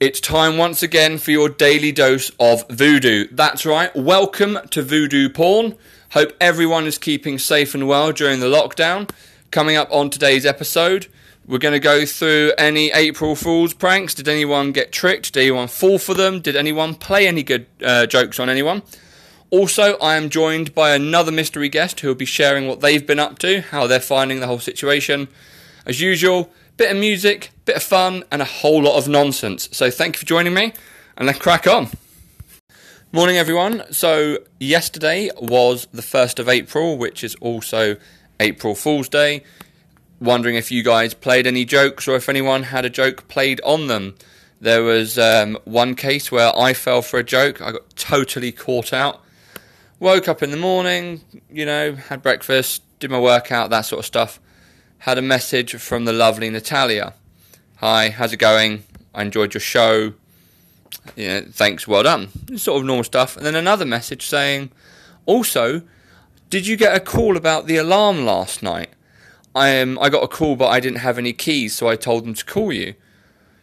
It's time once again for your daily dose of voodoo. That's right, welcome to Voodoo Porn. Hope everyone is keeping safe and well during the lockdown. Coming up on today's episode, we're going to go through any April Fool's pranks. Did anyone get tricked? Did anyone fall for them? Did anyone play any good uh, jokes on anyone? Also, I am joined by another mystery guest who will be sharing what they've been up to, how they're finding the whole situation. As usual, bit of music, bit of fun, and a whole lot of nonsense. So thank you for joining me, and let's crack on. Morning, everyone. So, yesterday was the 1st of April, which is also April Fool's Day. Wondering if you guys played any jokes or if anyone had a joke played on them. There was um, one case where I fell for a joke, I got totally caught out woke up in the morning, you know, had breakfast, did my workout, that sort of stuff. Had a message from the lovely Natalia. Hi, how's it going? I enjoyed your show. Know, thanks, well done. Sort of normal stuff. And then another message saying, also, did you get a call about the alarm last night? I um, I got a call, but I didn't have any keys, so I told them to call you.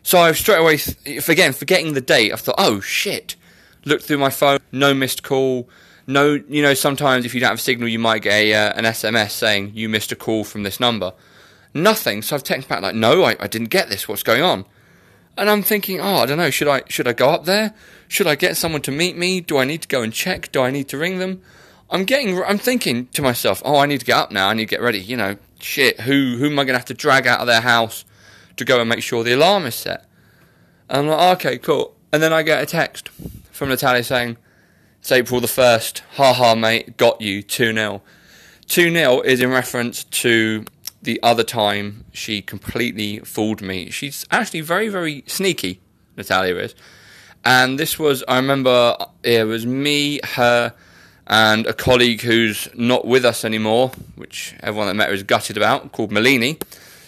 So I straight away, again, forgetting the date, I thought, oh shit. Looked through my phone, no missed call no, you know, sometimes if you don't have a signal, you might get a, uh, an SMS saying you missed a call from this number. Nothing. So I've texted back like, no, I, I didn't get this. What's going on? And I'm thinking, oh, I don't know. Should I should I go up there? Should I get someone to meet me? Do I need to go and check? Do I need to ring them? I'm getting. I'm thinking to myself, oh, I need to get up now. I need to get ready. You know, shit. Who who am I going to have to drag out of their house to go and make sure the alarm is set? And I'm like, okay, cool. And then I get a text from Natalia saying, it's April the 1st. Ha ha, mate. Got you. 2 0. 2 0 is in reference to the other time she completely fooled me. She's actually very, very sneaky, Natalia is. And this was, I remember, it was me, her, and a colleague who's not with us anymore, which everyone that met her is gutted about, called Malini,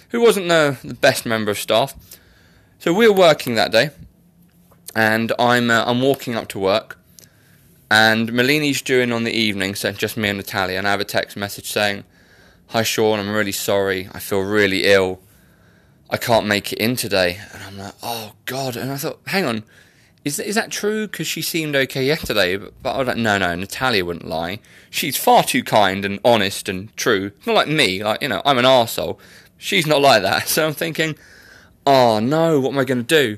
who wasn't the, the best member of staff. So we were working that day, and I'm uh, I'm walking up to work, and Malini's doing on the evening, so just me and Natalia, and I have a text message saying, Hi Sean, I'm really sorry. I feel really ill. I can't make it in today. And I'm like, oh God. And I thought, hang on, is, is that true? Because she seemed okay yesterday. But, but I was like, no, no, Natalia wouldn't lie. She's far too kind and honest and true. Not like me, like, you know, I'm an arsehole. She's not like that. So I'm thinking, oh no, what am I going to do?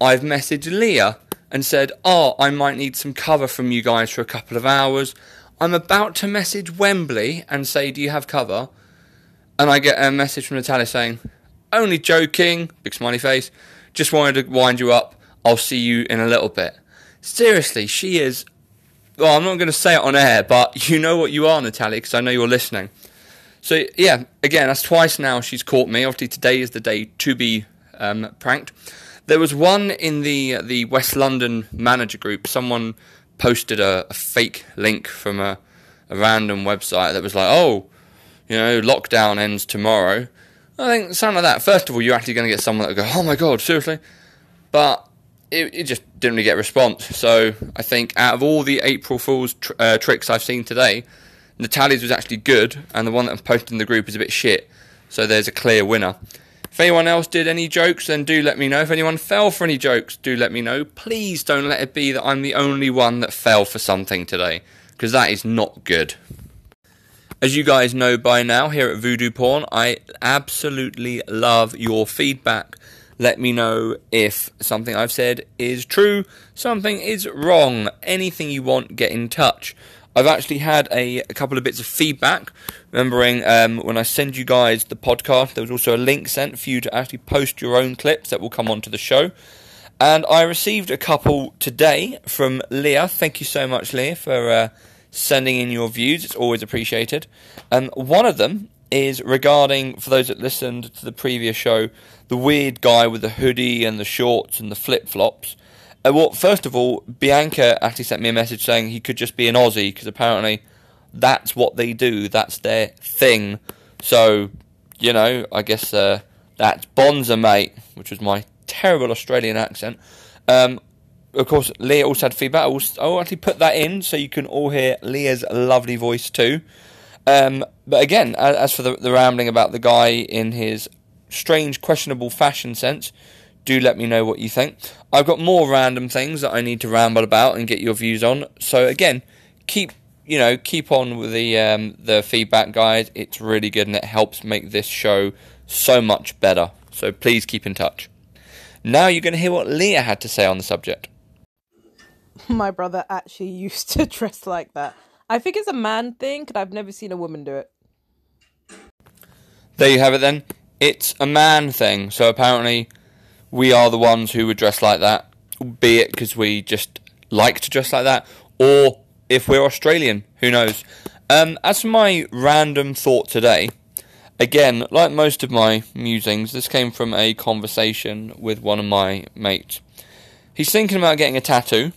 I've messaged Leah and said, Oh, I might need some cover from you guys for a couple of hours. I'm about to message Wembley and say, Do you have cover? And I get a message from Natalia saying, Only joking, big smiley face. Just wanted to wind you up. I'll see you in a little bit. Seriously, she is. Well, I'm not going to say it on air, but you know what you are, Natalia, because I know you're listening. So, yeah, again, that's twice now she's caught me. Obviously, today is the day to be um, pranked. There was one in the the West London manager group. Someone posted a, a fake link from a, a random website that was like, "Oh, you know, lockdown ends tomorrow." I think something like that. First of all, you're actually going to get someone that will go, "Oh my god, seriously," but it, it, just didn't really get a response. So I think out of all the April Fool's tr- uh, tricks I've seen today, Natalia's was actually good, and the one that I'm posting in the group is a bit shit. So there's a clear winner. If anyone else did any jokes, then do let me know. If anyone fell for any jokes, do let me know. Please don't let it be that I'm the only one that fell for something today, because that is not good. As you guys know by now, here at Voodoo Porn, I absolutely love your feedback. Let me know if something I've said is true, something is wrong. Anything you want, get in touch. I've actually had a, a couple of bits of feedback. Remembering um, when I send you guys the podcast, there was also a link sent for you to actually post your own clips that will come onto the show. And I received a couple today from Leah. Thank you so much, Leah, for uh, sending in your views. It's always appreciated. Um, one of them is regarding, for those that listened to the previous show, the weird guy with the hoodie and the shorts and the flip flops. Uh, well, first of all, Bianca actually sent me a message saying he could just be an Aussie because apparently that's what they do. That's their thing. So, you know, I guess uh, that's Bonza, mate, which was my terrible Australian accent. Um, of course, Leah also had feedback. I will, actually put that in so you can all hear Leah's lovely voice too. Um, but again, as, as for the, the rambling about the guy in his strange, questionable fashion sense, do let me know what you think. I've got more random things that I need to ramble about and get your views on. So again, keep you know keep on with the um, the feedback, guys. It's really good and it helps make this show so much better. So please keep in touch. Now you're going to hear what Leah had to say on the subject. My brother actually used to dress like that. I think it's a man thing, because I've never seen a woman do it. There you have it then. It's a man thing. So apparently we are the ones who would dress like that, be it because we just like to dress like that, or if we're Australian, who knows. Um, as for my random thought today, again, like most of my musings, this came from a conversation with one of my mates. He's thinking about getting a tattoo,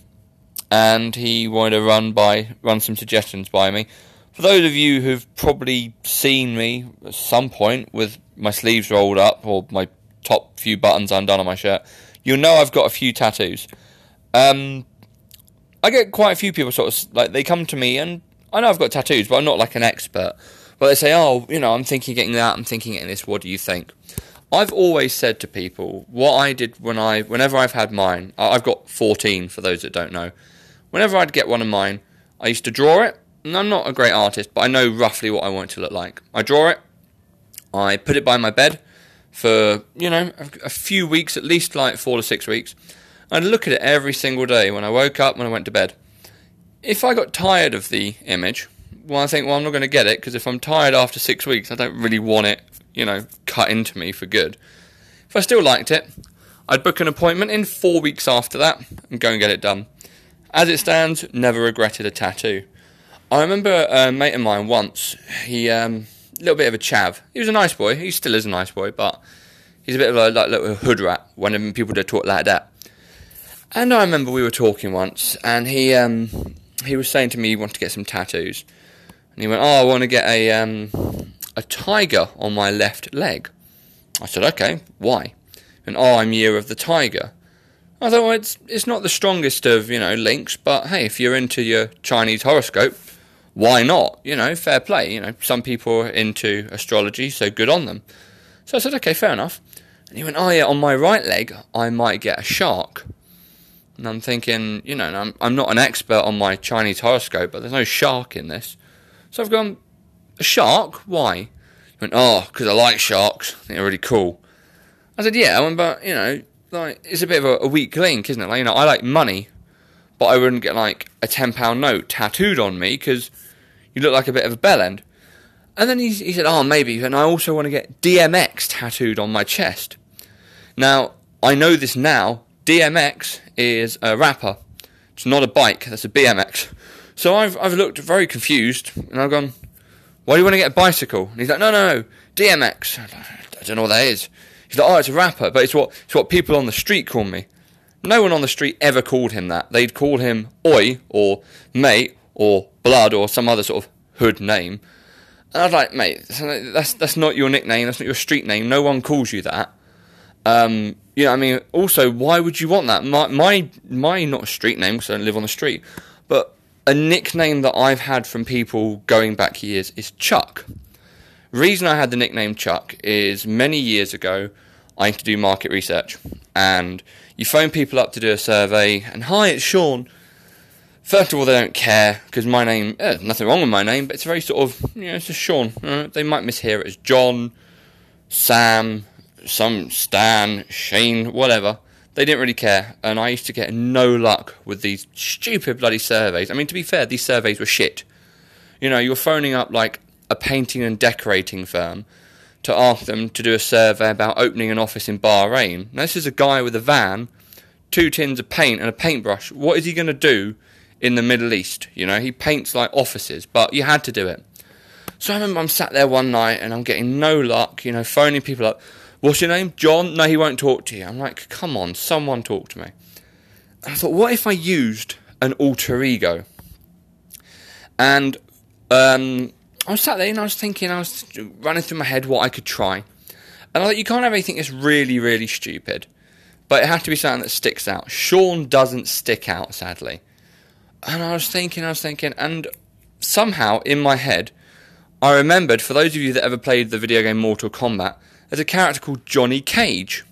and he wanted to run by run some suggestions by me. For those of you who've probably seen me at some point with my sleeves rolled up or my top few buttons undone on my shirt, you'll know I've got a few tattoos. Um, I get quite a few people sort of like they come to me and I know I've got tattoos, but I'm not like an expert. But they say, "Oh, you know, I'm thinking getting that. I'm thinking getting this. What do you think?" I've always said to people what I did when I, whenever I've had mine. I've got 14 for those that don't know. Whenever I'd get one of mine, I used to draw it. And I'm not a great artist, but I know roughly what I want it to look like. I draw it. I put it by my bed for you know a, a few weeks, at least like four to six weeks. I'd look at it every single day when I woke up, when I went to bed. If I got tired of the image, well, I think, well, I'm not going to get it because if I'm tired after six weeks, I don't really want it, you know, cut into me for good. If I still liked it, I'd book an appointment in four weeks after that and go and get it done. As it stands, never regretted a tattoo. I remember a mate of mine once, he, um, little bit of a chav. He was a nice boy. He still is a nice boy, but he's a bit of a like, little hood rat when people do talk like that. And I remember we were talking once, and he um, he was saying to me he wanted to get some tattoos, and he went, "Oh, I want to get a um, a tiger on my left leg." I said, "Okay, why?" And oh, I'm year of the tiger. I thought, well, it's it's not the strongest of you know links, but hey, if you're into your Chinese horoscope, why not? You know, fair play. You know, some people are into astrology, so good on them. So I said, okay, fair enough. And he went, oh yeah, on my right leg, I might get a shark. And I'm thinking, you know, I'm, I'm not an expert on my Chinese horoscope, but there's no shark in this. So I've gone, a shark? Why? He went, oh, because I like sharks. I they're really cool. I said, yeah, I went, but, you know, like, it's a bit of a, a weak link, isn't it? Like, you know, I like money, but I wouldn't get, like, a £10 note tattooed on me because you look like a bit of a bell end. And then he, he said, oh, maybe, and I also want to get DMX tattooed on my chest. Now, I know this now. DMX is a rapper. It's not a bike, that's a BMX. So I've, I've looked very confused, and I've gone, why do you want to get a bicycle? And he's like, no, no, no, DMX. I don't know what that is. He's like, oh, it's a rapper, but it's what, it's what people on the street call me. No one on the street ever called him that. They'd call him Oi, or Mate, or Blood or some other sort of hood name. And I was like, mate, that's that's not your nickname. That's not your street name. No one calls you that. Um, you know, I mean, also, why would you want that? My my my not street name because I don't live on the street, but a nickname that I've had from people going back years is Chuck. Reason I had the nickname Chuck is many years ago I used to do market research, and you phone people up to do a survey, and hi, it's Sean. First of all, they don't care because my name, eh, nothing wrong with my name, but it's very sort of, you know, it's just Sean. Uh, they might mishear it as John, Sam, some Stan, Shane, whatever. They didn't really care, and I used to get no luck with these stupid bloody surveys. I mean, to be fair, these surveys were shit. You know, you were phoning up like a painting and decorating firm to ask them to do a survey about opening an office in Bahrain. Now, this is a guy with a van, two tins of paint, and a paintbrush. What is he going to do in the Middle East. You know, he paints like offices, but you had to do it. So I remember I'm sat there one night and I'm getting no luck, you know, phoning people up. What's your name? John? No, he won't talk to you. I'm like, come on, someone talk to me. And I thought, what if I used an alter ego? And um, I was sat there and I was thinking, I was running through my head what I could try. And I thought, you can't have anything that's really, really stupid. But it has to be something that sticks out. Sean doesn't stick out, sadly. And I was thinking, I was thinking, and somehow in my head, I remembered, for those of you that ever played the video game Mortal Kombat, there's a character called Johnny Cage.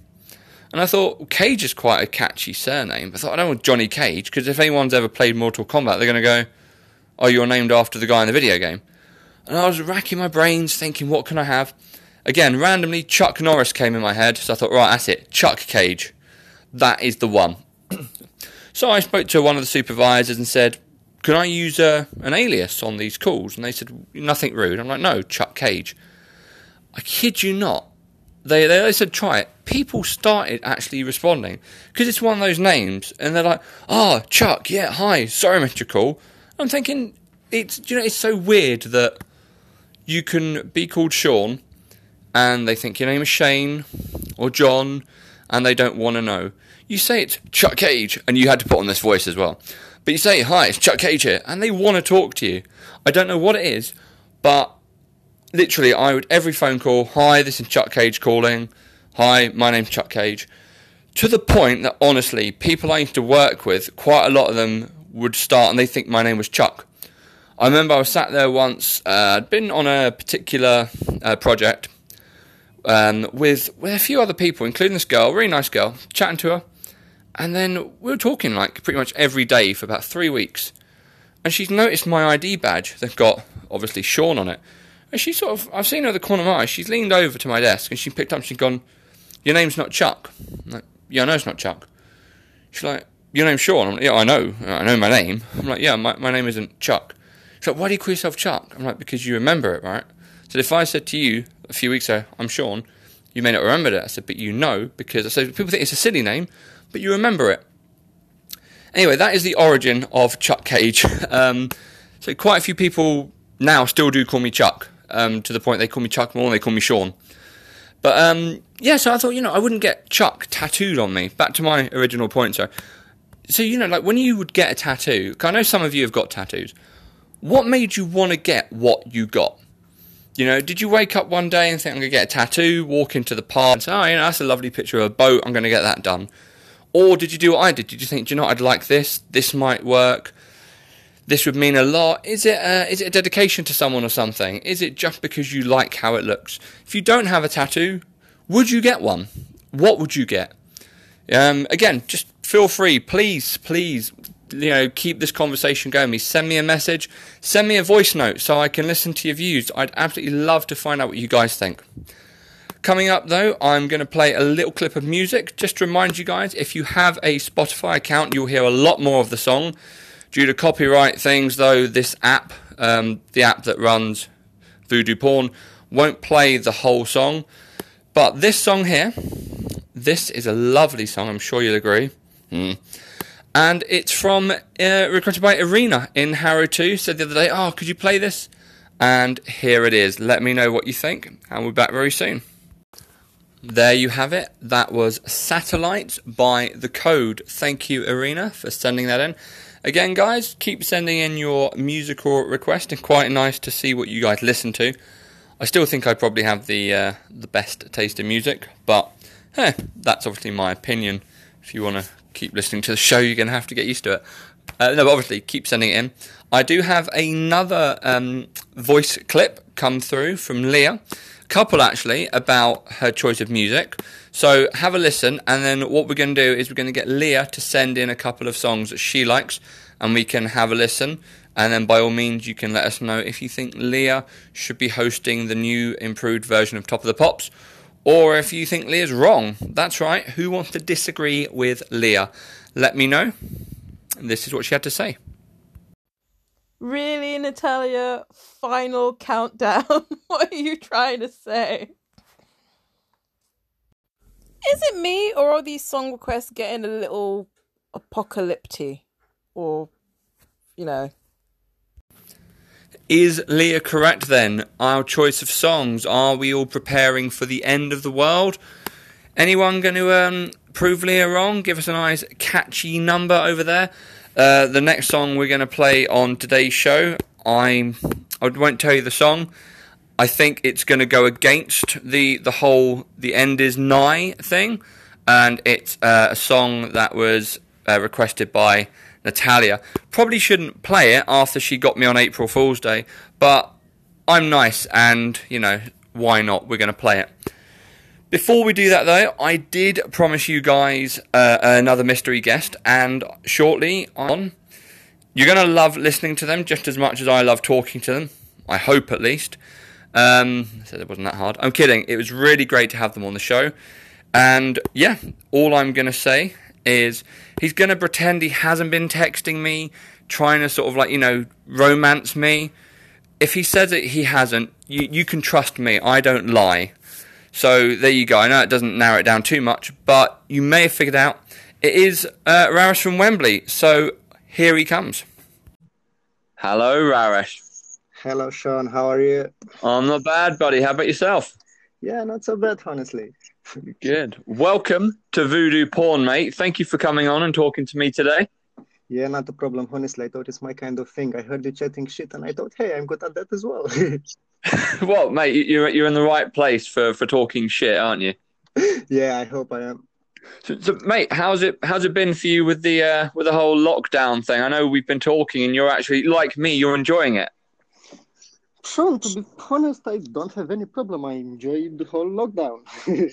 And I thought Cage is quite a catchy surname. I thought I don't want Johnny Cage because if anyone's ever played Mortal Kombat, they're going to go, "Oh, you're named after the guy in the video game." And I was racking my brains thinking, what can I have? Again, randomly, Chuck Norris came in my head, so I thought, right, that's it, Chuck Cage. That is the one. So I spoke to one of the supervisors and said, can I use uh, an alias on these calls? And they said, nothing rude. I'm like, no, Chuck Cage. I kid you not. They, they, they said, try it. People started actually responding because it's one of those names, and they're like, oh, Chuck, yeah, hi, sorry, Mr. Call. I'm thinking, it's, you know, it's so weird that you can be called Sean and they think your name is Shane or John and they don't want to know. You say it's Chuck Cage and you had to put on this voice as well. But you say, hi, it's Chuck Cage here, and they want to talk to you. I don't know what it is, but literally, I would every phone call, hi, this is Chuck Cage calling. Hi, my name's Chuck Cage. To the point that honestly, people I used to work with, quite a lot of them would start and they think my name was Chuck. I remember I was sat there once. Uh, I'd been on a particular uh, project um, with with a few other people, including this girl, really nice girl, chatting to her, and then we were talking like pretty much every day for about three weeks. And she's noticed my ID badge that got obviously Sean on it, and she sort of I've seen her at the corner of my eye. She's leaned over to my desk and she picked up. and She's gone, "Your name's not Chuck." I'm like, "Yeah, I know it's not Chuck." She's like, "Your name's Sean." I'm like, "Yeah, I know. I know my name." I'm like, "Yeah, my my name isn't Chuck." She's like, why do you call yourself Chuck? I'm like, because you remember it, right? So if I said to you a few weeks ago, I'm Sean, you may not remember that. I said, but you know, because I said, people think it's a silly name, but you remember it. Anyway, that is the origin of Chuck Cage. Um, so quite a few people now still do call me Chuck, um, to the point they call me Chuck more than they call me Sean. But um, yeah, so I thought, you know, I wouldn't get Chuck tattooed on me. Back to my original point, so. So, you know, like when you would get a tattoo, I know some of you have got tattoos what made you want to get what you got? You know, did you wake up one day and think, I'm going to get a tattoo, walk into the park and say, oh, you know, that's a lovely picture of a boat, I'm going to get that done? Or did you do what I did? Did you think, do you know, I'd like this, this might work, this would mean a lot? Is it, a, is it a dedication to someone or something? Is it just because you like how it looks? If you don't have a tattoo, would you get one? What would you get? Um, again, just feel free, please, please you know keep this conversation going. Me send me a message. Send me a voice note so i can listen to your views. I'd absolutely love to find out what you guys think. Coming up though i'm going to play a little clip of music. Just to remind you guys if you have a spotify account you'll hear a lot more of the song. Due to copyright things though this app um, the app that runs voodoo porn won't play the whole song. But this song here this is a lovely song. I'm sure you'll agree. Hmm and it's from uh, requested by Arena in Harrow 2. Said the other day, "Oh, could you play this?" And here it is. Let me know what you think, and we're back very soon. There you have it. That was Satellite by The Code. Thank you, Arena, for sending that in. Again, guys, keep sending in your musical request, and quite nice to see what you guys listen to. I still think I probably have the uh, the best taste in music, but hey, that's obviously my opinion. If you want to keep listening to the show, you're going to have to get used to it. Uh, no, but obviously, keep sending it in. I do have another um, voice clip come through from Leah, a couple actually, about her choice of music. So have a listen, and then what we're going to do is we're going to get Leah to send in a couple of songs that she likes, and we can have a listen. And then, by all means, you can let us know if you think Leah should be hosting the new improved version of Top of the Pops, or if you think Leah's wrong. That's right. Who wants to disagree with Leah? Let me know. This is what she had to say. Really, Natalia? Final countdown? what are you trying to say? Is it me, or are these song requests getting a little apocalyptic? Or, you know, is Leah correct then? Our choice of songs. Are we all preparing for the end of the world? Anyone going to um, prove Leah wrong? Give us a nice catchy number over there. Uh, the next song we're going to play on today's show, I'm, I won't tell you the song. I think it's going to go against the the whole the end is nigh thing, and it's uh, a song that was uh, requested by Natalia. Probably shouldn't play it after she got me on April Fool's Day, but I'm nice and, you know, why not? We're going to play it. Before we do that, though, I did promise you guys uh, another mystery guest, and shortly on, you're going to love listening to them just as much as I love talking to them. I hope, at least. Um, I said it wasn't that hard. I'm kidding. It was really great to have them on the show. And yeah, all I'm going to say is he's going to pretend he hasn't been texting me, trying to sort of like, you know, romance me. If he says it, he hasn't. You, you can trust me. I don't lie. So there you go. I know it doesn't narrow it down too much, but you may have figured out it is uh, Raresh from Wembley. So here he comes. Hello, Raresh. Hello, Sean. How are you? I'm not bad, buddy. How about yourself? Yeah, not so bad, honestly. Good. Welcome to Voodoo Porn, mate. Thank you for coming on and talking to me today. Yeah, not a problem. Honestly, I thought it's my kind of thing. I heard you chatting shit, and I thought, hey, I'm good at that as well. well, mate, you're you're in the right place for for talking shit, aren't you? yeah, I hope I am. So, so, mate, how's it how's it been for you with the uh, with the whole lockdown thing? I know we've been talking, and you're actually like me, you're enjoying it. Sean, to be honest, I don't have any problem. I enjoy the whole lockdown.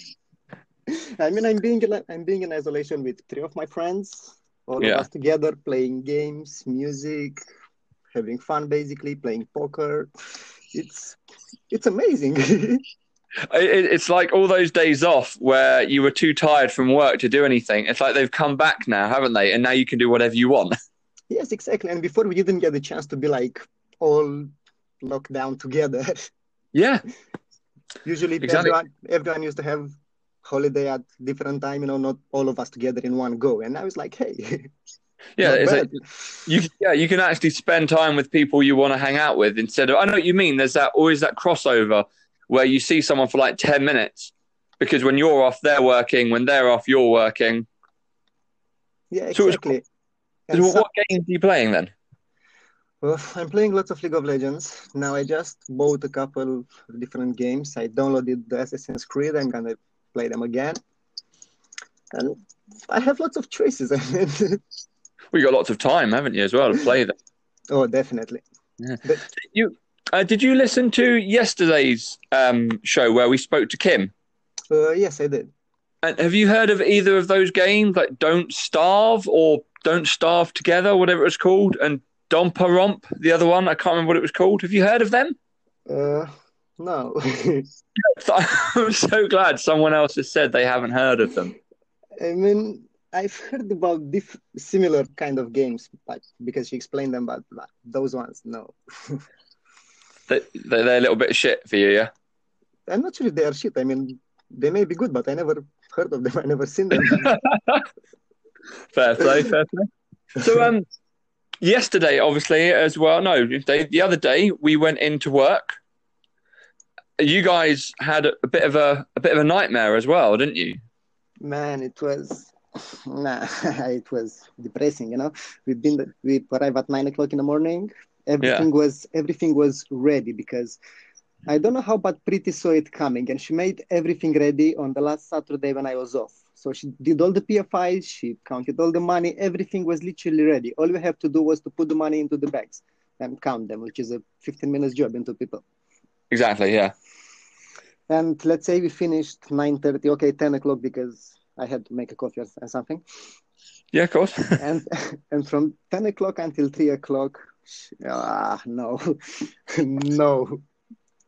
I mean, I'm being I'm being in isolation with three of my friends, all yeah. of us together, playing games, music, having fun, basically playing poker. It's it's amazing. it's like all those days off where you were too tired from work to do anything. It's like they've come back now, haven't they? And now you can do whatever you want. Yes, exactly. And before we didn't get the chance to be like all locked down together. Yeah. Usually exactly. everyone, everyone used to have holiday at different time, you know, not all of us together in one go. And I was like, hey. Yeah, like, you yeah you can actually spend time with people you want to hang out with instead of I know what you mean. There's that always that crossover where you see someone for like ten minutes because when you're off, they're working. When they're off, you're working. Yeah, exactly. So, so what games are you playing then? Well, I'm playing lots of League of Legends. Now I just bought a couple of different games. I downloaded the Assassin's Creed. I'm gonna play them again. And I have lots of choices. well, you got lots of time, haven't you, as well, to play them? oh, definitely. Yeah. But, you uh, did you listen to yesterday's um, show where we spoke to Kim? Uh, yes, I did. And have you heard of either of those games, like Don't Starve or Don't Starve Together, whatever it was called, and Dompa Romp, the other one? I can't remember what it was called. Have you heard of them? Uh, no. I'm so glad someone else has said they haven't heard of them. I mean, I've heard about diff- similar kind of games, but because she explained them, but, but those ones, no. they, they're a little bit shit for you, yeah? I'm not sure if they are shit. I mean, they may be good, but I never heard of them. I never seen them. fair play, fair play. So, um, yesterday, obviously, as well. No, the other day we went into work you guys had a bit of a, a bit of a nightmare as well, didn't you? Man, it was nah, it was depressing. You know, we've been we arrived at nine o'clock in the morning. Everything yeah. was everything was ready because I don't know how, but Pretty saw it coming, and she made everything ready on the last Saturday when I was off. So she did all the PFIs, she counted all the money, everything was literally ready. All we have to do was to put the money into the bags and count them, which is a 15 minutes job into people. Exactly, yeah and let's say we finished 9.30 okay 10 o'clock because i had to make a coffee or something. Yeah of course. And and from 10 o'clock until 3 o'clock ah no. No.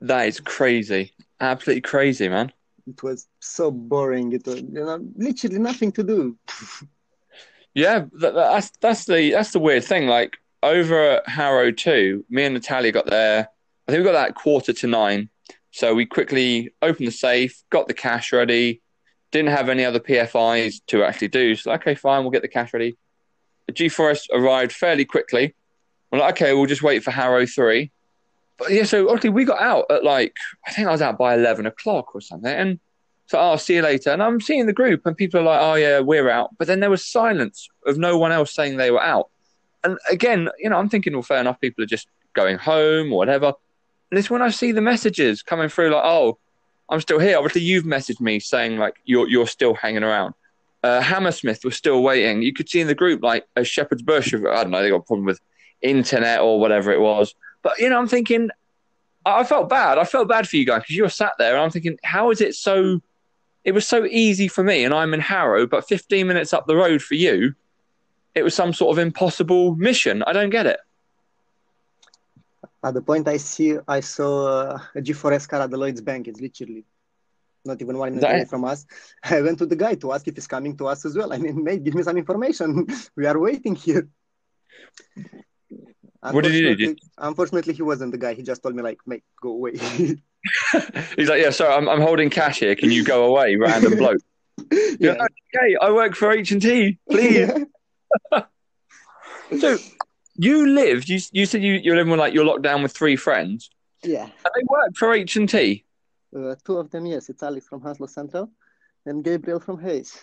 That is crazy. Absolutely crazy man. It was so boring. It was you know literally nothing to do. Yeah that, that's that's the that's the weird thing. Like over at harrow 2 me and natalia got there i think we got that quarter to nine so we quickly opened the safe, got the cash ready, didn't have any other PFIs to actually do. So, okay, fine, we'll get the cash ready. The G4S arrived fairly quickly. We're like, okay, we'll just wait for Harrow 3. But yeah, so obviously we got out at like, I think I was out by 11 o'clock or something. And so, oh, I'll see you later. And I'm seeing the group, and people are like, oh, yeah, we're out. But then there was silence of no one else saying they were out. And again, you know, I'm thinking, well, fair enough, people are just going home or whatever. And it's when I see the messages coming through, like, oh, I'm still here. Obviously, you've messaged me saying like you're you're still hanging around. Uh, Hammersmith was still waiting. You could see in the group like a Shepherd's Bush. I don't know. They got a problem with internet or whatever it was. But you know, I'm thinking. I felt bad. I felt bad for you guys because you were sat there, and I'm thinking, how is it so it was so easy for me, and I'm in Harrow, but 15 minutes up the road for you, it was some sort of impossible mission. I don't get it. At the point I see, I saw uh, a G4S car at the Lloyd's Bank. It's literally not even one minute away from us. I went to the guy to ask if he's coming to us as well. I mean, mate, give me some information. we are waiting here. What did he do? Unfortunately, he wasn't the guy. He just told me, like, mate, go away. He's like, yeah, sorry, I'm, I'm holding cash here. Can you go away, random bloke? yeah. Like, okay, I work for H and T. Please. so, you lived. You you said you you're living with like you're locked down with three friends. Yeah. And they work for H and T. Uh, two of them, yes. It's Alex from Hounslow Central and Gabriel from Hayes.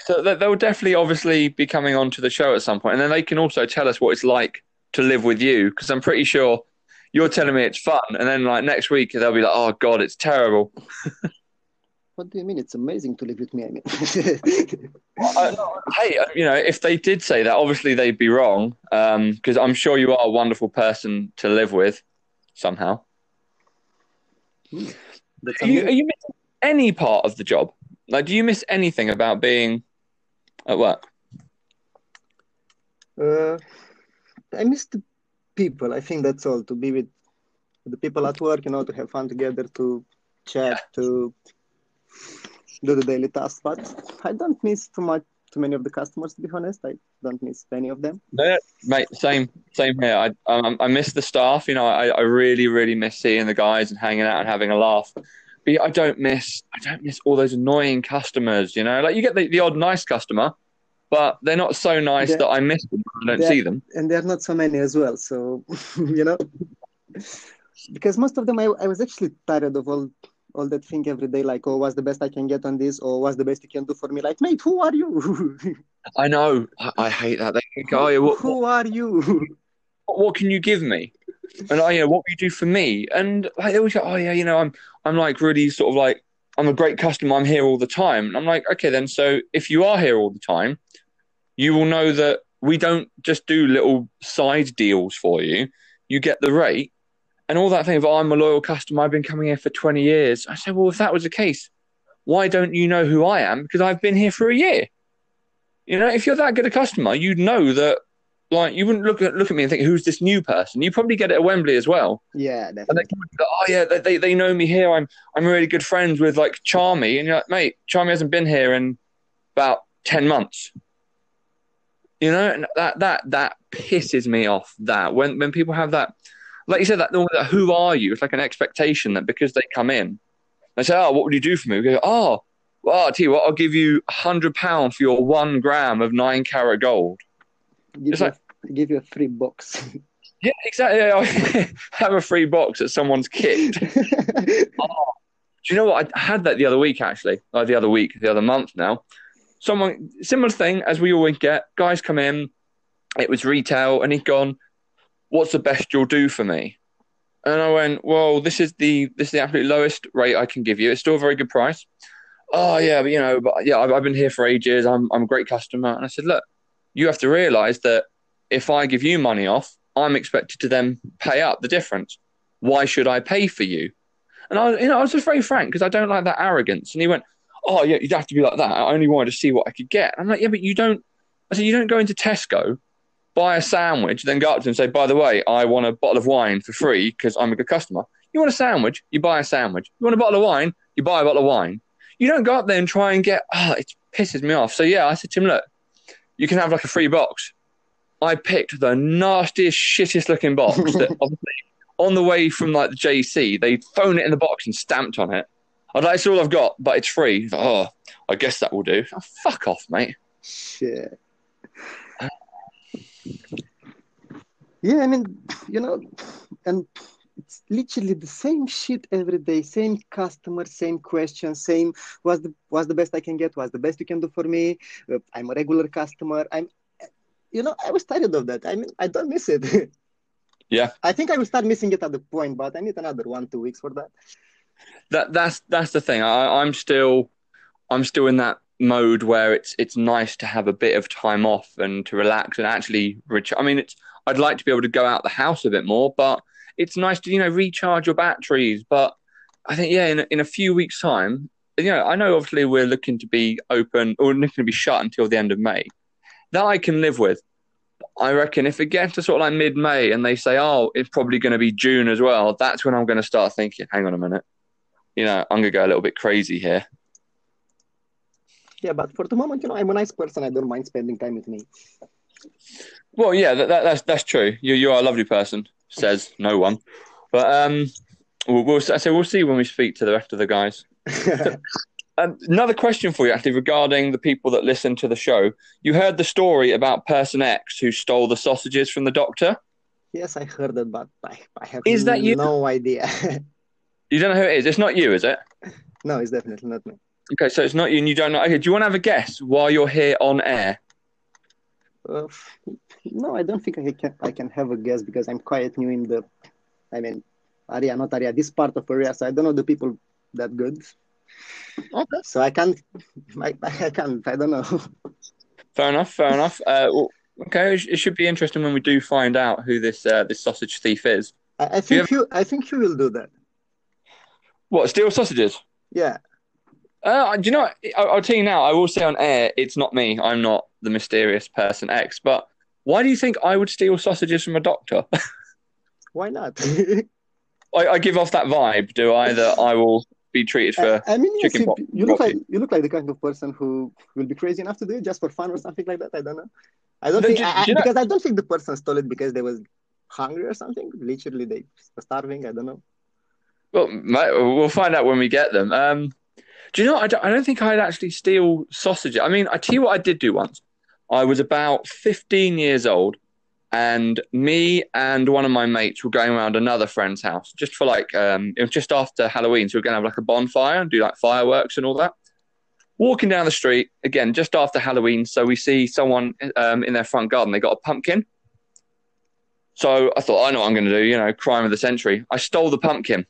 So they'll definitely, obviously, be coming on to the show at some point, and then they can also tell us what it's like to live with you, because I'm pretty sure you're telling me it's fun, and then like next week they'll be like, "Oh God, it's terrible." what do you mean? It's amazing to live with me. I mean, I, hey, you know, if they did say that, obviously they'd be wrong, because um, I'm sure you are a wonderful person to live with somehow. Hmm. Are you, are you missing any part of the job? Like, do you miss anything about being at work? Uh, I miss the people. I think that's all. To be with the people at work, you know, to have fun together, to chat, yeah. to do the daily tasks. But I don't miss too much, too many of the customers. To be honest, I don't miss any of them. Yeah, mate, same, same here. I, um, I miss the staff. You know, I, I really, really miss seeing the guys and hanging out and having a laugh. But I don't miss I don't miss all those annoying customers, you know. Like you get the, the odd nice customer, but they're not so nice they're, that I miss them. I don't see them. And there are not so many as well. So you know because most of them I, I was actually tired of all all that thing every day, like, oh, what's the best I can get on this, or what's the best you can do for me? Like, mate, who are you? I know. I, I, hate that. They think, oh, yeah, what, who are you? What, what, can you give me? And I, you know, what will you do for me? And like, they always go, oh, yeah, you know, I'm, I'm like really sort of like, I'm a great customer. I'm here all the time. And I'm like, okay, then. So if you are here all the time, you will know that we don't just do little side deals for you. You get the rate and all that thing of, oh, I'm a loyal customer. I've been coming here for 20 years. I said, well, if that was the case, why don't you know who I am? Because I've been here for a year. You know, if you're that good a customer, you'd know that like you wouldn't look at look at me and think, "Who's this new person?" You probably get it at Wembley as well. Yeah, definitely. Go, oh yeah, they, they know me here. I'm I'm really good friends with like Charmy, and you're like, mate, Charmy hasn't been here in about ten months. You know, and that that that pisses me off. That when when people have that, like you said, that, that who are you? It's like an expectation that because they come in, they say, "Oh, what would you do for me?" We go, "Oh, well, I'll tell you what, I'll give you hundred pounds for your one gram of nine carat gold." Give, you, like, give you a free box. Yeah, exactly. I have a free box that someone's kicked. oh, do you know what? I had that the other week, actually. Like the other week, the other month now. Someone, similar thing as we always get. Guys come in, it was retail, and he'd gone, What's the best you'll do for me? And I went, Well, this is the this is the absolute lowest rate I can give you. It's still a very good price. Oh yeah, but you know, but yeah, I've, I've been here for ages. I'm I'm a great customer. And I said, Look, you have to realize that if I give you money off, I'm expected to then pay up the difference. Why should I pay for you? And I, you know, I was just very frank because I don't like that arrogance. And he went, "Oh yeah, you'd have to be like that. I only wanted to see what I could get." I'm like, "Yeah, but you don't." I said, "You don't go into Tesco, buy a sandwich, then go up to him and say, by the way, I want a bottle of wine for free because I'm a good customer.' You want a sandwich, you buy a sandwich. You want a bottle of wine, you buy a bottle of wine. You don't go up there and try and get. Oh, it pisses me off. So yeah, I said to him, look, you can have like a free box. I picked the nastiest, shittiest looking box that obviously on the way from like the JC, they thrown it in the box and stamped on it. I was like, that's all I've got, but it's free. Like, oh, I guess that will do. Oh, fuck off, mate. Shit. Yeah, I mean, you know, and it's literally the same shit every day, same customer, same question, same what's the what's the best I can get, what's the best you can do for me. Uh, I'm a regular customer. I'm, you know, I was tired of that. I mean, I don't miss it. Yeah, I think I will start missing it at the point, but I need another one two weeks for that. That that's that's the thing. I, I'm still I'm still in that mode where it's it's nice to have a bit of time off and to relax and actually. Recharge. I mean, it's I'd like to be able to go out the house a bit more, but it's nice to you know recharge your batteries. But I think yeah, in in a few weeks' time, you know, I know obviously we're looking to be open or looking to be shut until the end of May. That I can live with. I reckon if it gets to sort of like mid May and they say, oh, it's probably going to be June as well, that's when I'm going to start thinking, hang on a minute, you know, I'm going to go a little bit crazy here. Yeah, but for the moment, you know, I'm a nice person. I don't mind spending time with me. Well, yeah, that, that, that's that's true. You you are a lovely person, says no one. But um, we'll, we'll so we'll see when we speak to the rest of the guys. um, another question for you, actually, regarding the people that listen to the show. You heard the story about Person X who stole the sausages from the doctor. Yes, I heard it, but I, I have is that you? no idea. you don't know who it is. It's not you, is it? No, it's definitely not me. Okay, so it's not you, and you don't know. Okay, do you want to have a guess while you're here on air? Uh, no, I don't think I can. I can have a guess because I'm quite new in the. I mean, area, not area. This part of area, so I don't know the people that good. Okay. So I can't. I, I can't. I don't know. Fair enough. Fair enough. Uh, well, okay, it should be interesting when we do find out who this uh, this sausage thief is. I, I think you, have... you. I think you will do that. What steal sausages? Yeah. Uh, do you know? I'll, I'll tell you now. I will say on air, it's not me. I'm not the mysterious person X. But why do you think I would steal sausages from a doctor? why not? I, I, give off that vibe, do I? That I will be treated for. I, I mean, yes, you, you look like you look like the kind of person who will be crazy enough to do it just for fun or something like that. I don't know. I don't think do, I, do because know? I don't think the person stole it because they was hungry or something. Literally, they were starving. I don't know. Well, we'll find out when we get them. Um, do you know? I don't, I don't think I'd actually steal sausages. I mean, I tell you what, I did do once. I was about 15 years old, and me and one of my mates were going around another friend's house just for like um, it was just after Halloween, so we are gonna have like a bonfire and do like fireworks and all that. Walking down the street again, just after Halloween, so we see someone um, in their front garden. They got a pumpkin. So I thought, I know what I'm going to do. You know, crime of the century. I stole the pumpkin.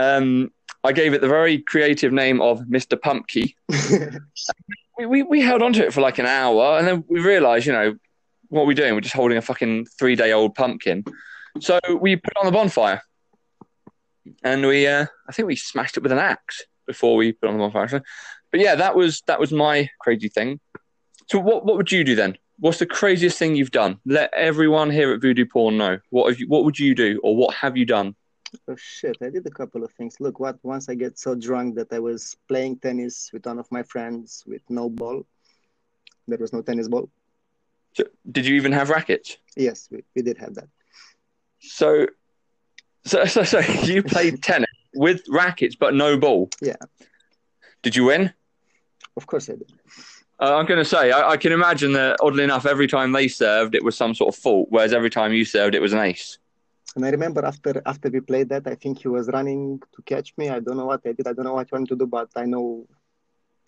Um, I gave it the very creative name of Mr. Pumpkin. we, we, we held on to it for like an hour and then we realized, you know, what we're we doing? We're just holding a fucking three day old pumpkin. So we put it on the bonfire. And we, uh, I think we smashed it with an axe before we put on the bonfire. But yeah, that was that was my crazy thing. So what what would you do then? What's the craziest thing you've done? Let everyone here at Voodoo Porn know. What have you, what would you do, or what have you done? Oh shit! I did a couple of things. Look, what once I get so drunk that I was playing tennis with one of my friends with no ball. There was no tennis ball. So, did you even have rackets? Yes, we, we did have that. So, so, so, so you played tennis with rackets but no ball. Yeah. Did you win? Of course I did. Uh, I'm going to say, I, I, can imagine that, oddly enough, every time they served, it was some sort of fault, whereas every time you served, it was an ace. And I remember after after we played that, I think he was running to catch me. I don't know what I did. I don't know what I wanted to do, but I know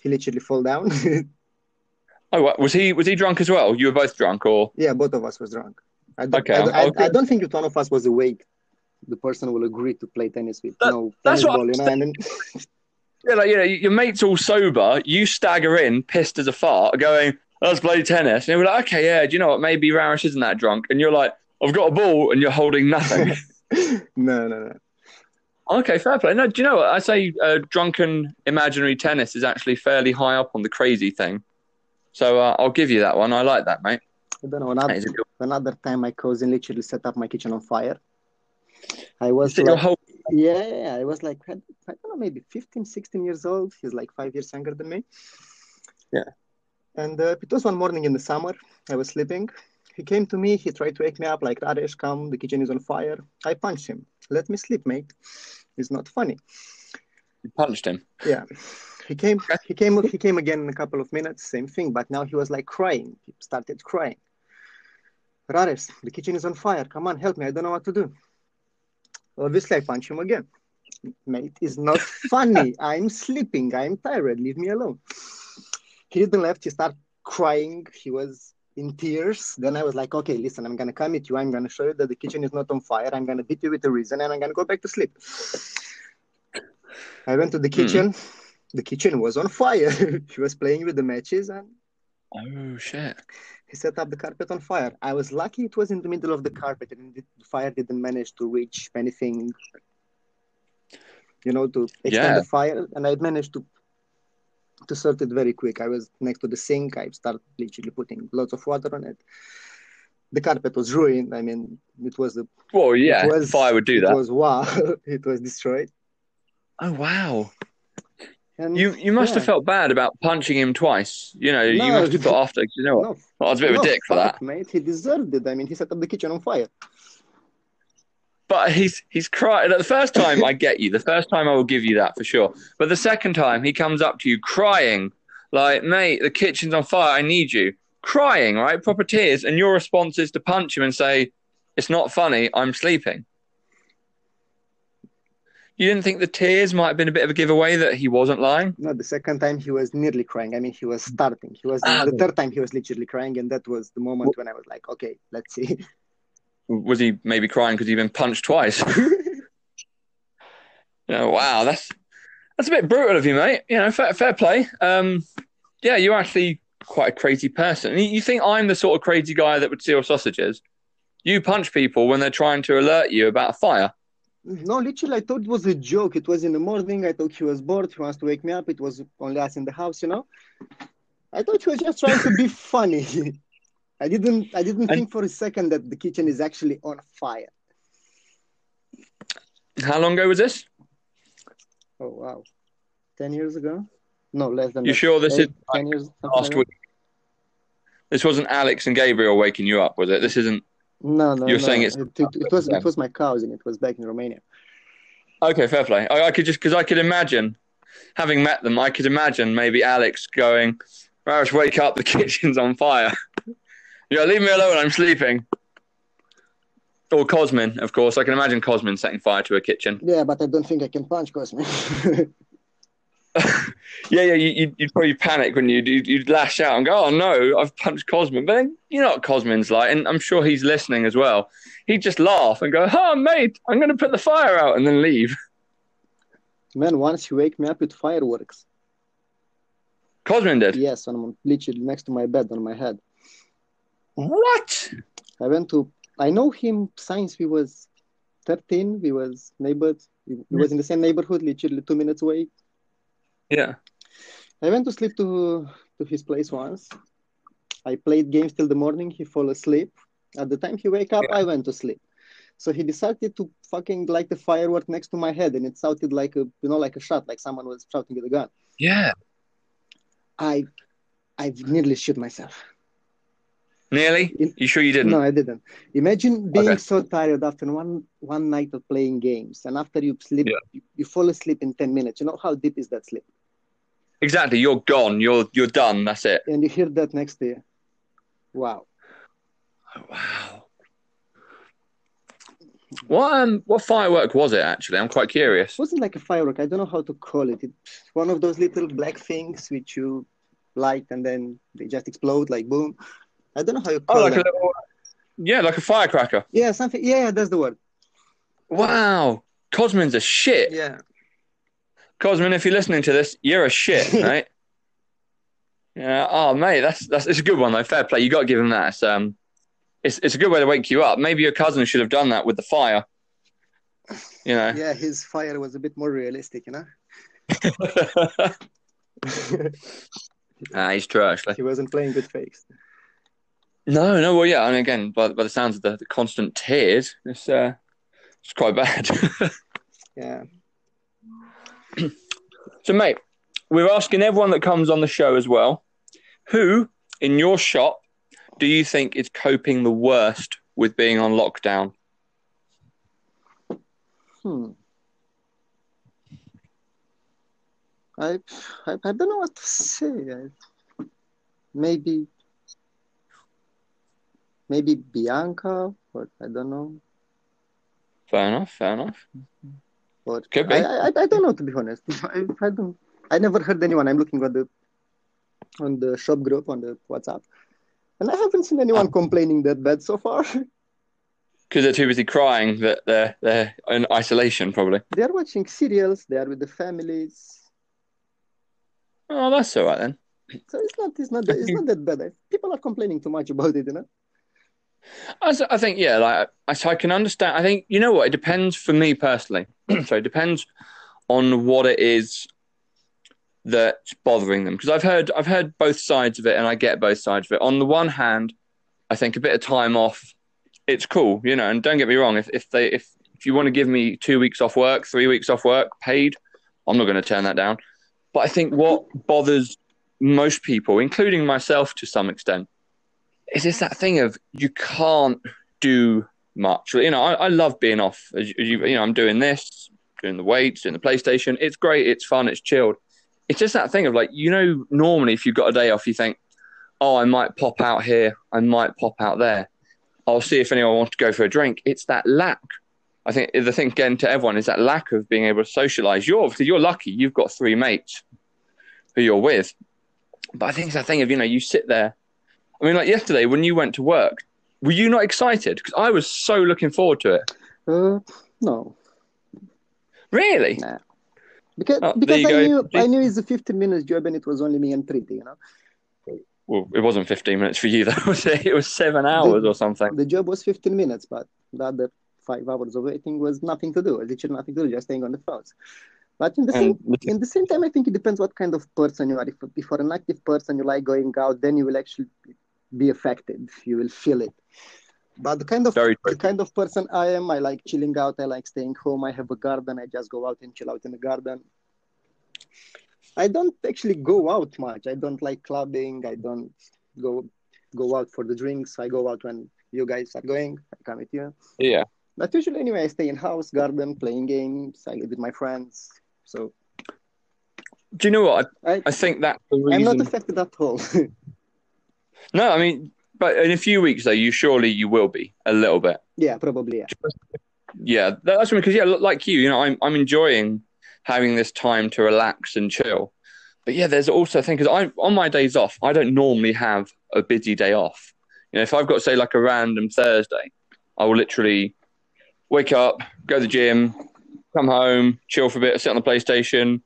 he literally fell down. oh, what? was he was he drunk as well? You were both drunk, or yeah, both of us was drunk. I don't, okay, I, I, I, don't think if one of us was awake, the person will agree to play tennis with that, no tennis ball, you know. And then... yeah, like you know, your mate's all sober. You stagger in, pissed as a fart, going, "Let's play tennis." And you're like, "Okay, yeah." Do you know what? Maybe Raresh isn't that drunk, and you're like, I've got a ball and you're holding nothing. no, no, no. Okay, fair play. No, do you know what? I say uh, drunken imaginary tennis is actually fairly high up on the crazy thing. So uh, I'll give you that one. I like that, mate. I don't know. Another, good... another time, my cousin literally set up my kitchen on fire. I was like, whole... yeah, I was like, I don't know, maybe 15, 16 years old. He's like five years younger than me. Yeah. And uh, it was one morning in the summer. I was sleeping he came to me, he tried to wake me up like, Radesh, come, the kitchen is on fire. I punched him. Let me sleep, mate. It's not funny. You punched him? Yeah. He came, he came, he came again in a couple of minutes, same thing, but now he was like crying. He started crying. Rares, the kitchen is on fire. Come on, help me. I don't know what to do. Obviously, I punch him again. Mate, it's not funny. I'm sleeping. I'm tired. Leave me alone. He didn't left. He started crying. He was in tears. Then I was like, okay, listen, I'm gonna come at you. I'm gonna show you that the kitchen is not on fire. I'm gonna beat you with a reason, and I'm gonna go back to sleep. I went to the kitchen. Mm. The kitchen was on fire. she was playing with the matches, and oh shit! He set up the carpet on fire. I was lucky it was in the middle of the carpet, and the fire didn't manage to reach anything. you know, to extend yeah. the fire, and I managed to to sort it very quick. I was next to the sink. I started literally putting lots of water on it. The carpet was ruined. I mean, it was a. Well, yeah, was, fire would do that. It was wow. it was destroyed. Oh wow! And, you you must yeah. have felt bad about punching him twice. You know, no, you must have thought after. You know what? No, well, I was a bit no, of a dick for that, mate. He deserved it. I mean, he set up the kitchen on fire. But he's he's crying. The first time I get you. The first time I will give you that for sure. But the second time he comes up to you crying, like, mate, the kitchen's on fire. I need you. Crying, right? Proper tears, and your response is to punch him and say, "It's not funny. I'm sleeping." You didn't think the tears might have been a bit of a giveaway that he wasn't lying? No, the second time he was nearly crying. I mean, he was starting. He was ah. the third time he was literally crying, and that was the moment when I was like, okay, let's see. Was he maybe crying because he'd been punched twice? you know, wow, that's that's a bit brutal of you, mate. You know, fair, fair play. Um, yeah, you're actually quite a crazy person. You think I'm the sort of crazy guy that would steal sausages? You punch people when they're trying to alert you about a fire. No, literally, I thought it was a joke. It was in the morning. I thought he was bored. He wants to wake me up. It was only us in the house, you know. I thought he was just trying to be funny. I didn't. I didn't think for a second that the kitchen is actually on fire. How long ago was this? Oh wow, ten years ago? No, less than. You sure this Eight, is ten years? Last week. This wasn't Alex and Gabriel waking you up, was it? This isn't. No, no. You're no. saying it's. It, it, it was it was my cousin. It was back in Romania. Okay, fair play. I, I could just because I could imagine, having met them, I could imagine maybe Alex going, "Raresh, wake up! The kitchen's on fire." Yeah, leave me alone. I'm sleeping. Or Cosmin, of course. I can imagine Cosmin setting fire to a kitchen. Yeah, but I don't think I can punch Cosmin. yeah, yeah, you, would probably panic when you'd, you'd, you'd, lash out and go, "Oh no, I've punched Cosmin." But then you know what Cosmin's like, and I'm sure he's listening as well. He'd just laugh and go, "Oh mate, I'm going to put the fire out," and then leave. Man, once you wake me up with fireworks. Cosmin did. Yes, and I'm literally next to my bed on my head. What? I went to. I know him since we was 13. We was neighbors. We, we was in the same neighborhood, literally two minutes away. Yeah. I went to sleep to to his place once. I played games till the morning. He fall asleep. At the time he wake up, yeah. I went to sleep. So he decided to fucking light the firework next to my head, and it sounded like a you know like a shot, like someone was shouting with a gun. Yeah. I I nearly shoot myself. Nearly? You sure you didn't? No, I didn't. Imagine being okay. so tired after one one night of playing games, and after you sleep, yeah. you, you, fall asleep in ten minutes. You know how deep is that sleep? Exactly. You're gone. You're you're done. That's it. And you hear that next day. Wow. Oh, wow. What um what firework was it actually? I'm quite curious. It wasn't like a firework. I don't know how to call it. It's one of those little black things which you light and then they just explode like boom. I don't know how you oh, call oh, like it. A little, yeah, like a firecracker. Yeah, something. Yeah, that's the word. Wow, Cosmin's a shit. Yeah. Cosmin, if you're listening to this, you're a shit, right? yeah. Oh, mate, that's that's it's a good one though. Fair play. You got to give him that. It's, um, it's it's a good way to wake you up. Maybe your cousin should have done that with the fire. You know. Yeah, his fire was a bit more realistic, you know. ah, he's trash. He wasn't playing good fakes. No, no, well, yeah, and again, by, by the sounds of the, the constant tears, it's uh, it's quite bad. yeah. so, mate, we're asking everyone that comes on the show as well, who in your shop do you think is coping the worst with being on lockdown? Hmm. I, I, I don't know what to say. I, maybe maybe Bianca, but I don't know. Fair enough. Fair enough. But Could be. I, I, I don't know to be honest. I, I don't. I never heard anyone. I'm looking at the on the shop group on the WhatsApp, and I haven't seen anyone complaining that bad so far. Because they're too busy crying that they're they're in isolation, probably. They are watching serials. They are with the families. Oh, that's all right then. So it's not it's not that, it's not that bad. People are complaining too much about it, you know. I, think yeah, like I, I can understand. I think you know what it depends for me personally. so it depends on what it is that's bothering them because I've heard I've heard both sides of it and I get both sides of it. On the one hand, I think a bit of time off, it's cool, you know. And don't get me wrong, if if they if if you want to give me two weeks off work, three weeks off work, paid, I'm not going to turn that down. But I think what bothers most people, including myself to some extent, is this that thing of you can't do much. You know, I, I love being off. As you, you know, I'm doing this, doing the weights, doing the PlayStation. It's great. It's fun. It's chilled. It's just that thing of like, you know, normally if you've got a day off, you think, oh, I might pop out here. I might pop out there. I'll see if anyone wants to go for a drink. It's that lack. I think the thing again to everyone is that lack of being able to socialize. You're obviously you're lucky. You've got three mates who you're with, but I think it's that thing of you know you sit there. I mean, like yesterday when you went to work, were you not excited? Because I was so looking forward to it. Uh, no. Really? Nah. Because oh, because I knew I knew it's a 15 minutes job and it was only me and Preeti, you know. Well, it wasn't 15 minutes for you though, was it? It was seven hours the, or something. The job was 15 minutes, but the other five hours of waiting was nothing to do. Literally nothing to do, just staying on the phones. But in the same in the same time, I think it depends what kind of person you are. If, if you're an active person, you like going out, then you will actually be affected. You will feel it. But the kind of the kind of person I am, I like chilling out. I like staying home. I have a garden. I just go out and chill out in the garden. I don't actually go out much. I don't like clubbing. I don't go go out for the drinks. I go out when you guys are going. I come with you. Yeah. But usually, anyway, I stay in house, garden, playing games. I live with my friends. So. Do you know what? I, I, I think that I'm not affected at all. no, I mean, but in a few weeks, though, you surely you will be a little bit. Yeah, probably. Yeah. Yeah, that's because yeah, like you, you know, I'm I'm enjoying having this time to relax and chill. But yeah, there's also a thing because I on my days off, I don't normally have a busy day off. You know, if I've got say like a random Thursday, I will literally wake up, go to the gym, come home, chill for a bit, sit on the PlayStation,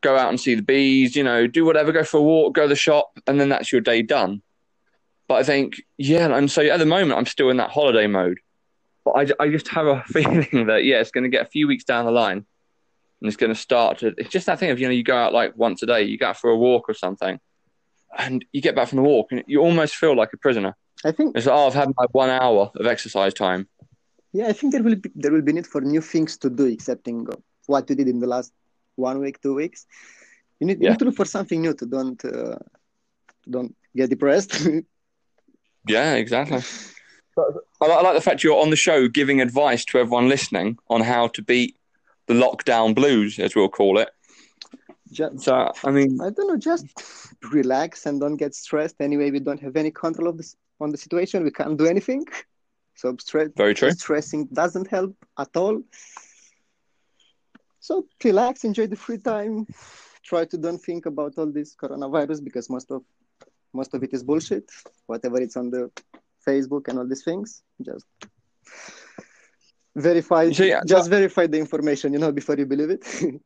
go out and see the bees, you know, do whatever, go for a walk, go to the shop, and then that's your day done. But I think, yeah, and so at the moment, I'm still in that holiday mode. But I, I just have a feeling that, yeah, it's going to get a few weeks down the line and it's going to start to, it's just that thing of, you know, you go out like once a day, you go out for a walk or something, and you get back from the walk and you almost feel like a prisoner. I think it's like, oh, I've had my one hour of exercise time. Yeah, I think there will be there will be need for new things to do, excepting what you did in the last one week, two weeks. You need, yeah. you need to look for something new to don't uh, don't get depressed. Yeah, exactly. I like the fact you're on the show giving advice to everyone listening on how to beat the lockdown blues, as we'll call it. Just, so, I mean, I don't know, just relax and don't get stressed. Anyway, we don't have any control of this on the situation. We can't do anything. So, stress, very true. Stressing doesn't help at all. So, relax, enjoy the free time. Try to don't think about all this coronavirus because most of most of it is bullshit. Whatever it's on the Facebook and all these things, just verify. See, just verify the information, you know, before you believe it.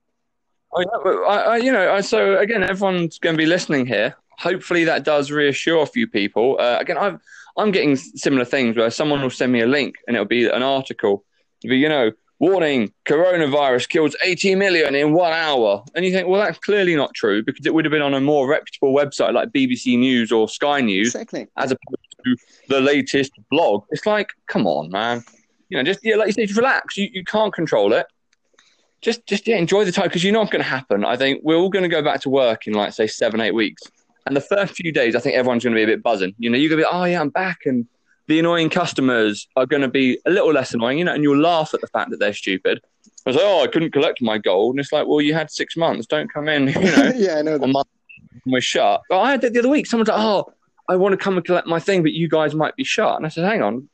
oh, yeah, I, I, you know, so again, everyone's going to be listening here. Hopefully, that does reassure a few people. Uh, again, I've, I'm getting similar things where someone will send me a link and it'll be an article. But you know, warning, coronavirus kills 80 million in one hour. And you think, well, that's clearly not true because it would have been on a more reputable website like BBC News or Sky News exactly. as opposed to the latest blog. It's like, come on, man. You know, just, yeah, like you say, just relax. You, you can't control it. Just, just yeah, enjoy the time because you know what's going to happen. I think we're all going to go back to work in like, say, seven, eight weeks. And the first few days, I think everyone's going to be a bit buzzing. You know, you're going to be, oh, yeah, I'm back. And the annoying customers are going to be a little less annoying, you know, and you'll laugh at the fact that they're stupid. I was like, oh, I couldn't collect my gold. And it's like, well, you had six months. Don't come in, you know. yeah, I know that. We're shut. But I had it the other week. Someone's like, oh, I want to come and collect my thing, but you guys might be shut. And I said, hang on,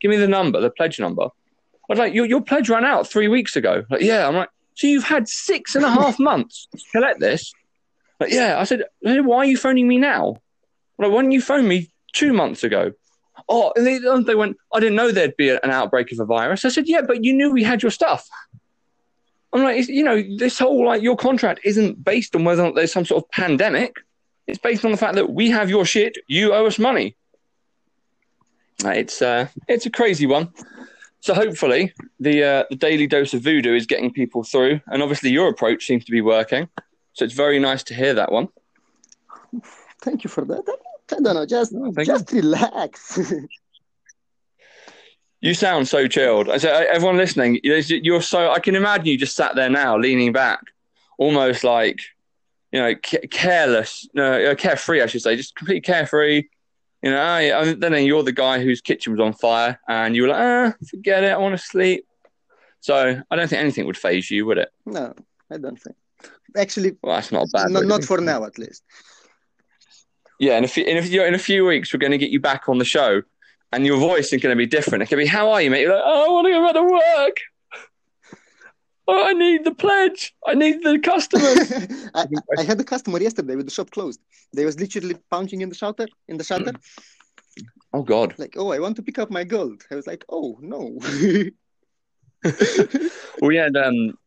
give me the number, the pledge number. I was like, your, your pledge ran out three weeks ago. Like, yeah. I'm like, so you've had six and a half months to collect this? Like, yeah. I said, why are you phoning me now? Like, why didn't you phone me two months ago? Oh, and they, they went, I didn't know there'd be an outbreak of a virus. I said, yeah, but you knew we had your stuff. I'm like, you know, this whole like your contract isn't based on whether or not there's some sort of pandemic. It's based on the fact that we have your shit. You owe us money. It's uh, it's a crazy one. So hopefully the uh, the daily dose of voodoo is getting people through, and obviously your approach seems to be working. So it's very nice to hear that one. Thank you for that. I don't know, just just you. relax. you sound so chilled. I said, everyone listening, you're so. I can imagine you just sat there now, leaning back, almost like you know, careless, no, uh, carefree, I should say, just completely carefree. You know, I, then you're the guy whose kitchen was on fire, and you were like, ah, forget it, I want to sleep. So I don't think anything would phase you, would it? No, I don't think. Actually, well, that's not bad. No, not for now, at least. Yeah, and if in a, in a few weeks we're going to get you back on the show, and your voice is going to be different. It could be, "How are you, mate?" You're like, "Oh, I want to go back to work." Oh, I need the pledge. I need the customers. I, I, had a customer yesterday with the shop closed. They was literally punching in the shutter, in the shutter. Hmm. Oh God! Like, oh, I want to pick up my gold. I was like, oh no. we had um,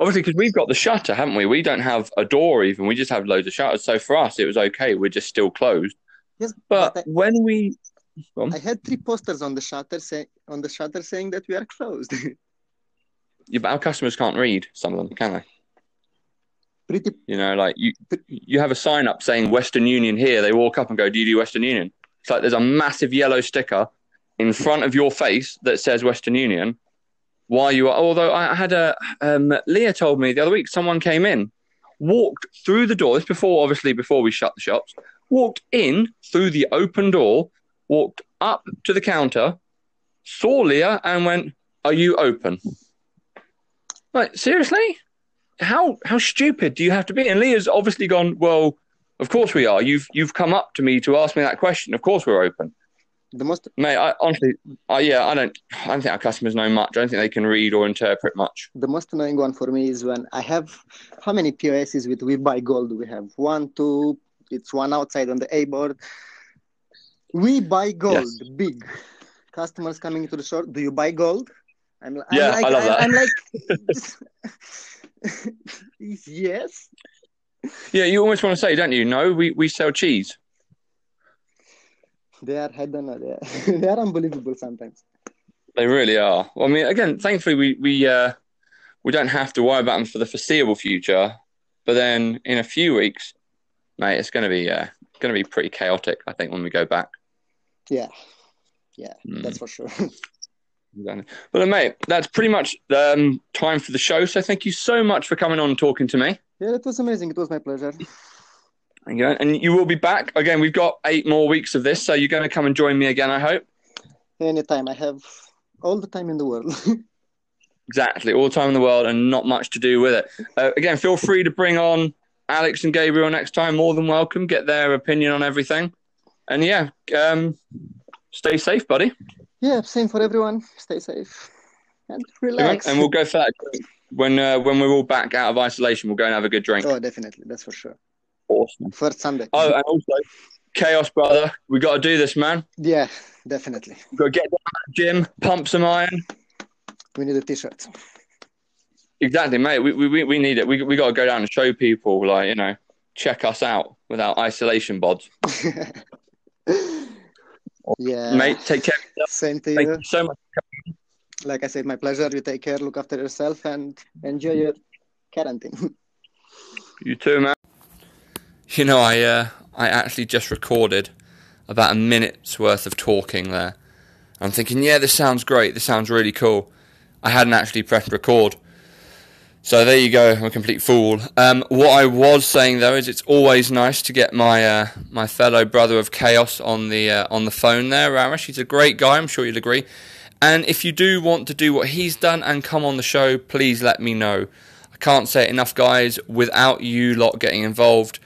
obviously because we've got the shutter, haven't we? We don't have a door even. We just have loads of shutters. So for us, it was okay. We're just still closed. Yes, but, but I, when we, I had three posters on the shutter say, on the shutter saying that we are closed. yeah, but our customers can't read some of them, can they? Pretty. You know, like you, you have a sign up saying Western Union here. They walk up and go, "Do you do Western Union?" It's like there's a massive yellow sticker in front of your face that says Western Union. Why you are? Although I had a um, Leah told me the other week someone came in, walked through the door. This before, obviously, before we shut the shops. Walked in through the open door, walked up to the counter, saw Leah, and went, "Are you open?" Like seriously, how how stupid do you have to be? And Leah's obviously gone. Well, of course we are. You've you've come up to me to ask me that question. Of course we're open. The most, mate. I, honestly, I, yeah, I don't. I don't think our customers know much. I don't think they can read or interpret much. The most annoying one for me is when I have how many POSs with We Buy Gold? We have one, two. It's one outside on the A board. We buy gold, yes. big. Customers coming to the store. Do you buy gold? I'm, I'm yeah, like, I love I'm, that. I'm like, yes. Yeah, you almost want to say, don't you? No, we, we sell cheese. They are, I don't they are, they are unbelievable sometimes. They really are. Well, I mean, again, thankfully, we we uh, we don't have to worry about them for the foreseeable future. But then in a few weeks, mate, it's going to be uh, going to be pretty chaotic. I think when we go back. Yeah, yeah, mm. that's for sure. Well, mate, that's pretty much um, time for the show. So thank you so much for coming on and talking to me. Yeah, it was amazing. It was my pleasure. Again, and you will be back again. We've got eight more weeks of this, so you're going to come and join me again. I hope. Anytime. I have all the time in the world. exactly, all the time in the world, and not much to do with it. Uh, again, feel free to bring on Alex and Gabriel next time. More than welcome. Get their opinion on everything. And yeah, um, stay safe, buddy yeah, same for everyone. Stay safe and relax. And we'll go for that when uh, when we're all back out of isolation. We'll go and have a good drink. Oh, definitely, that's for sure. Awesome. First Sunday. Oh, and also, chaos, brother. We got to do this, man. Yeah, definitely. We've got to get down to the gym, pump some iron. We need a t-shirt. Exactly, mate. We we we need it. We we got to go down and show people, like you know, check us out without isolation bods. Yeah. Mate, take care. Same to Thank you. you so much. Like I said, my pleasure. You take care, look after yourself, and enjoy your quarantine. you too, man. You know, I uh, I actually just recorded about a minute's worth of talking there. I'm thinking, yeah, this sounds great. This sounds really cool. I hadn't actually pressed record. So there you go. I'm a complete fool. Um, what I was saying though is it's always nice to get my uh, my fellow brother of chaos on the uh, on the phone there, Raresh. He's a great guy. I'm sure you'll agree. And if you do want to do what he's done and come on the show, please let me know. I can't say it enough, guys. Without you lot getting involved,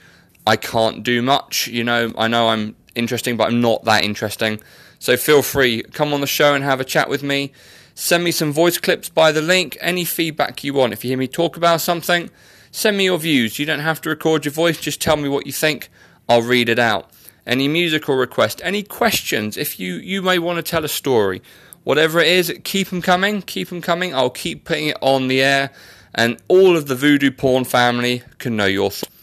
I can't do much. You know, I know I'm interesting, but I'm not that interesting. So feel free, come on the show and have a chat with me. Send me some voice clips by the link, any feedback you want. If you hear me talk about something, send me your views. You don't have to record your voice, just tell me what you think. I'll read it out. Any musical request, any questions, if you, you may want to tell a story, whatever it is, keep them coming, keep them coming. I'll keep putting it on the air, and all of the Voodoo Porn family can know your thoughts.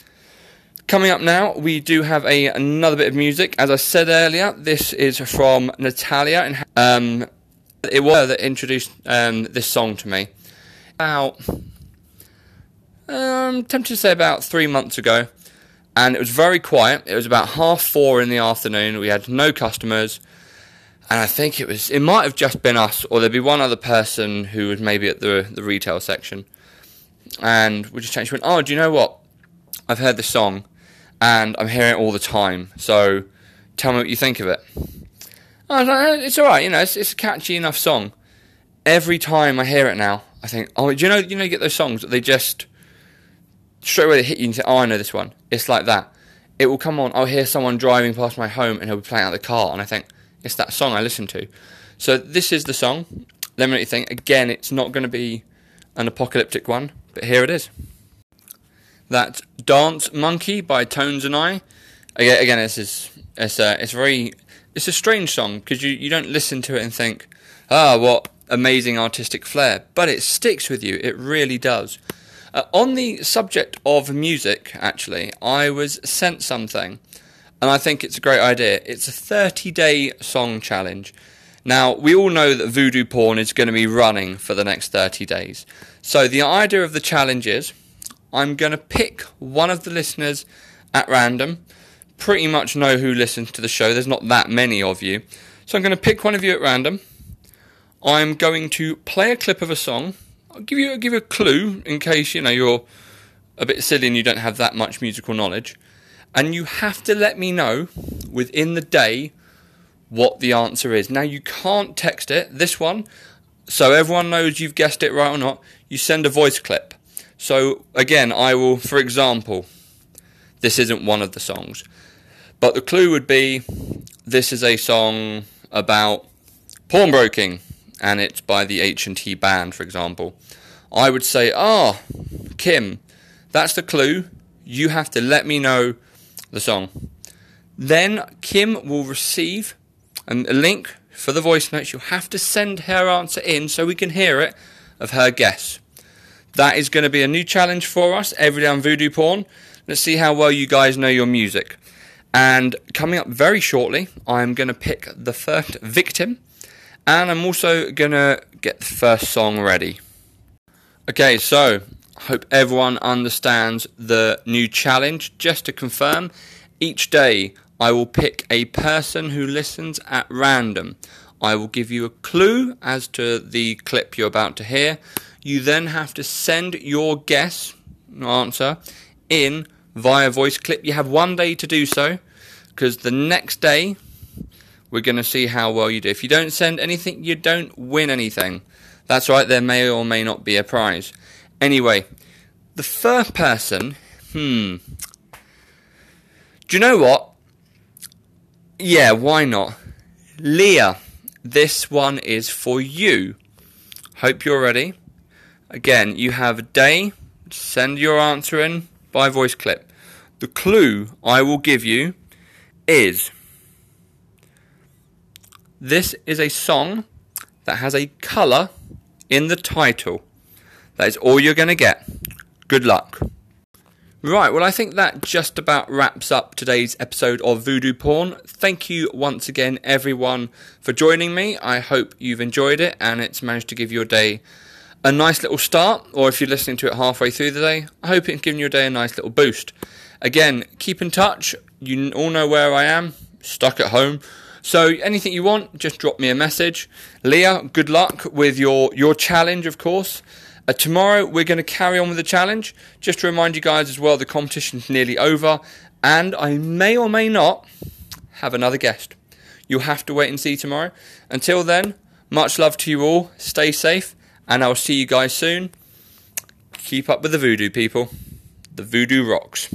Coming up now, we do have a another bit of music. As I said earlier, this is from Natalia, and um, It was that introduced um, this song to me about, um, tempted to say about three months ago, and it was very quiet. It was about half four in the afternoon. We had no customers, and I think it was it might have just been us, or there'd be one other person who was maybe at the the retail section, and we just changed. Went, oh, do you know what? I've heard this song, and I'm hearing it all the time. So, tell me what you think of it. I was like, oh, it's all right, you know, it's, it's a catchy enough song. Every time I hear it now, I think, oh, do you know, you know, you get those songs that they just straight away they hit you and say, oh, I know this one. It's like that. It will come on. I'll hear someone driving past my home and he'll be playing out the car, and I think it's that song I listen to. So this is the song. Let me know what you think. Again, it's not going to be an apocalyptic one, but here it is. That Dance Monkey by Tones and I. Again, again this is it's a, it's very it's a strange song because you, you don't listen to it and think, ah, what amazing artistic flair, but it sticks with you. It really does. Uh, on the subject of music, actually, I was sent something, and I think it's a great idea. It's a 30 day song challenge. Now, we all know that Voodoo Porn is going to be running for the next 30 days. So, the idea of the challenge is I'm going to pick one of the listeners at random. Pretty much know who listens to the show, there's not that many of you. So, I'm going to pick one of you at random. I'm going to play a clip of a song I'll give you I'll give you a clue in case you know you're a bit silly and you don't have that much musical knowledge, and you have to let me know within the day what the answer is. Now you can't text it. This one, so everyone knows you've guessed it right or not. You send a voice clip. So again, I will, for example, this isn't one of the songs, but the clue would be this is a song about pawnbroking and it's by the H&T band, for example, I would say, ah, oh, Kim, that's the clue. You have to let me know the song. Then Kim will receive a link for the voice notes. You'll have to send her answer in so we can hear it of her guess. That is going to be a new challenge for us every day on Voodoo Porn. Let's see how well you guys know your music. And coming up very shortly, I'm going to pick the first victim and I'm also gonna get the first song ready. Okay, so I hope everyone understands the new challenge. Just to confirm, each day I will pick a person who listens at random. I will give you a clue as to the clip you're about to hear. You then have to send your guess, answer, in via voice clip. You have one day to do so because the next day we're going to see how well you do. If you don't send anything, you don't win anything. That's right, there may or may not be a prize. Anyway, the first person, hmm. Do you know what? Yeah, why not? Leah, this one is for you. Hope you're ready. Again, you have a day. Send your answer in by voice clip. The clue I will give you is this is a song that has a colour in the title. That is all you're going to get. Good luck. Right, well, I think that just about wraps up today's episode of Voodoo Porn. Thank you once again, everyone, for joining me. I hope you've enjoyed it and it's managed to give your day a nice little start, or if you're listening to it halfway through the day, I hope it's given your day a nice little boost. Again, keep in touch. You all know where I am, stuck at home. So anything you want, just drop me a message. Leah, good luck with your your challenge, of course. Uh, tomorrow we're going to carry on with the challenge. Just to remind you guys as well, the competition's nearly over, and I may or may not have another guest. You'll have to wait and see tomorrow. Until then, much love to you all. Stay safe, and I'll see you guys soon. Keep up with the voodoo, people. The voodoo rocks.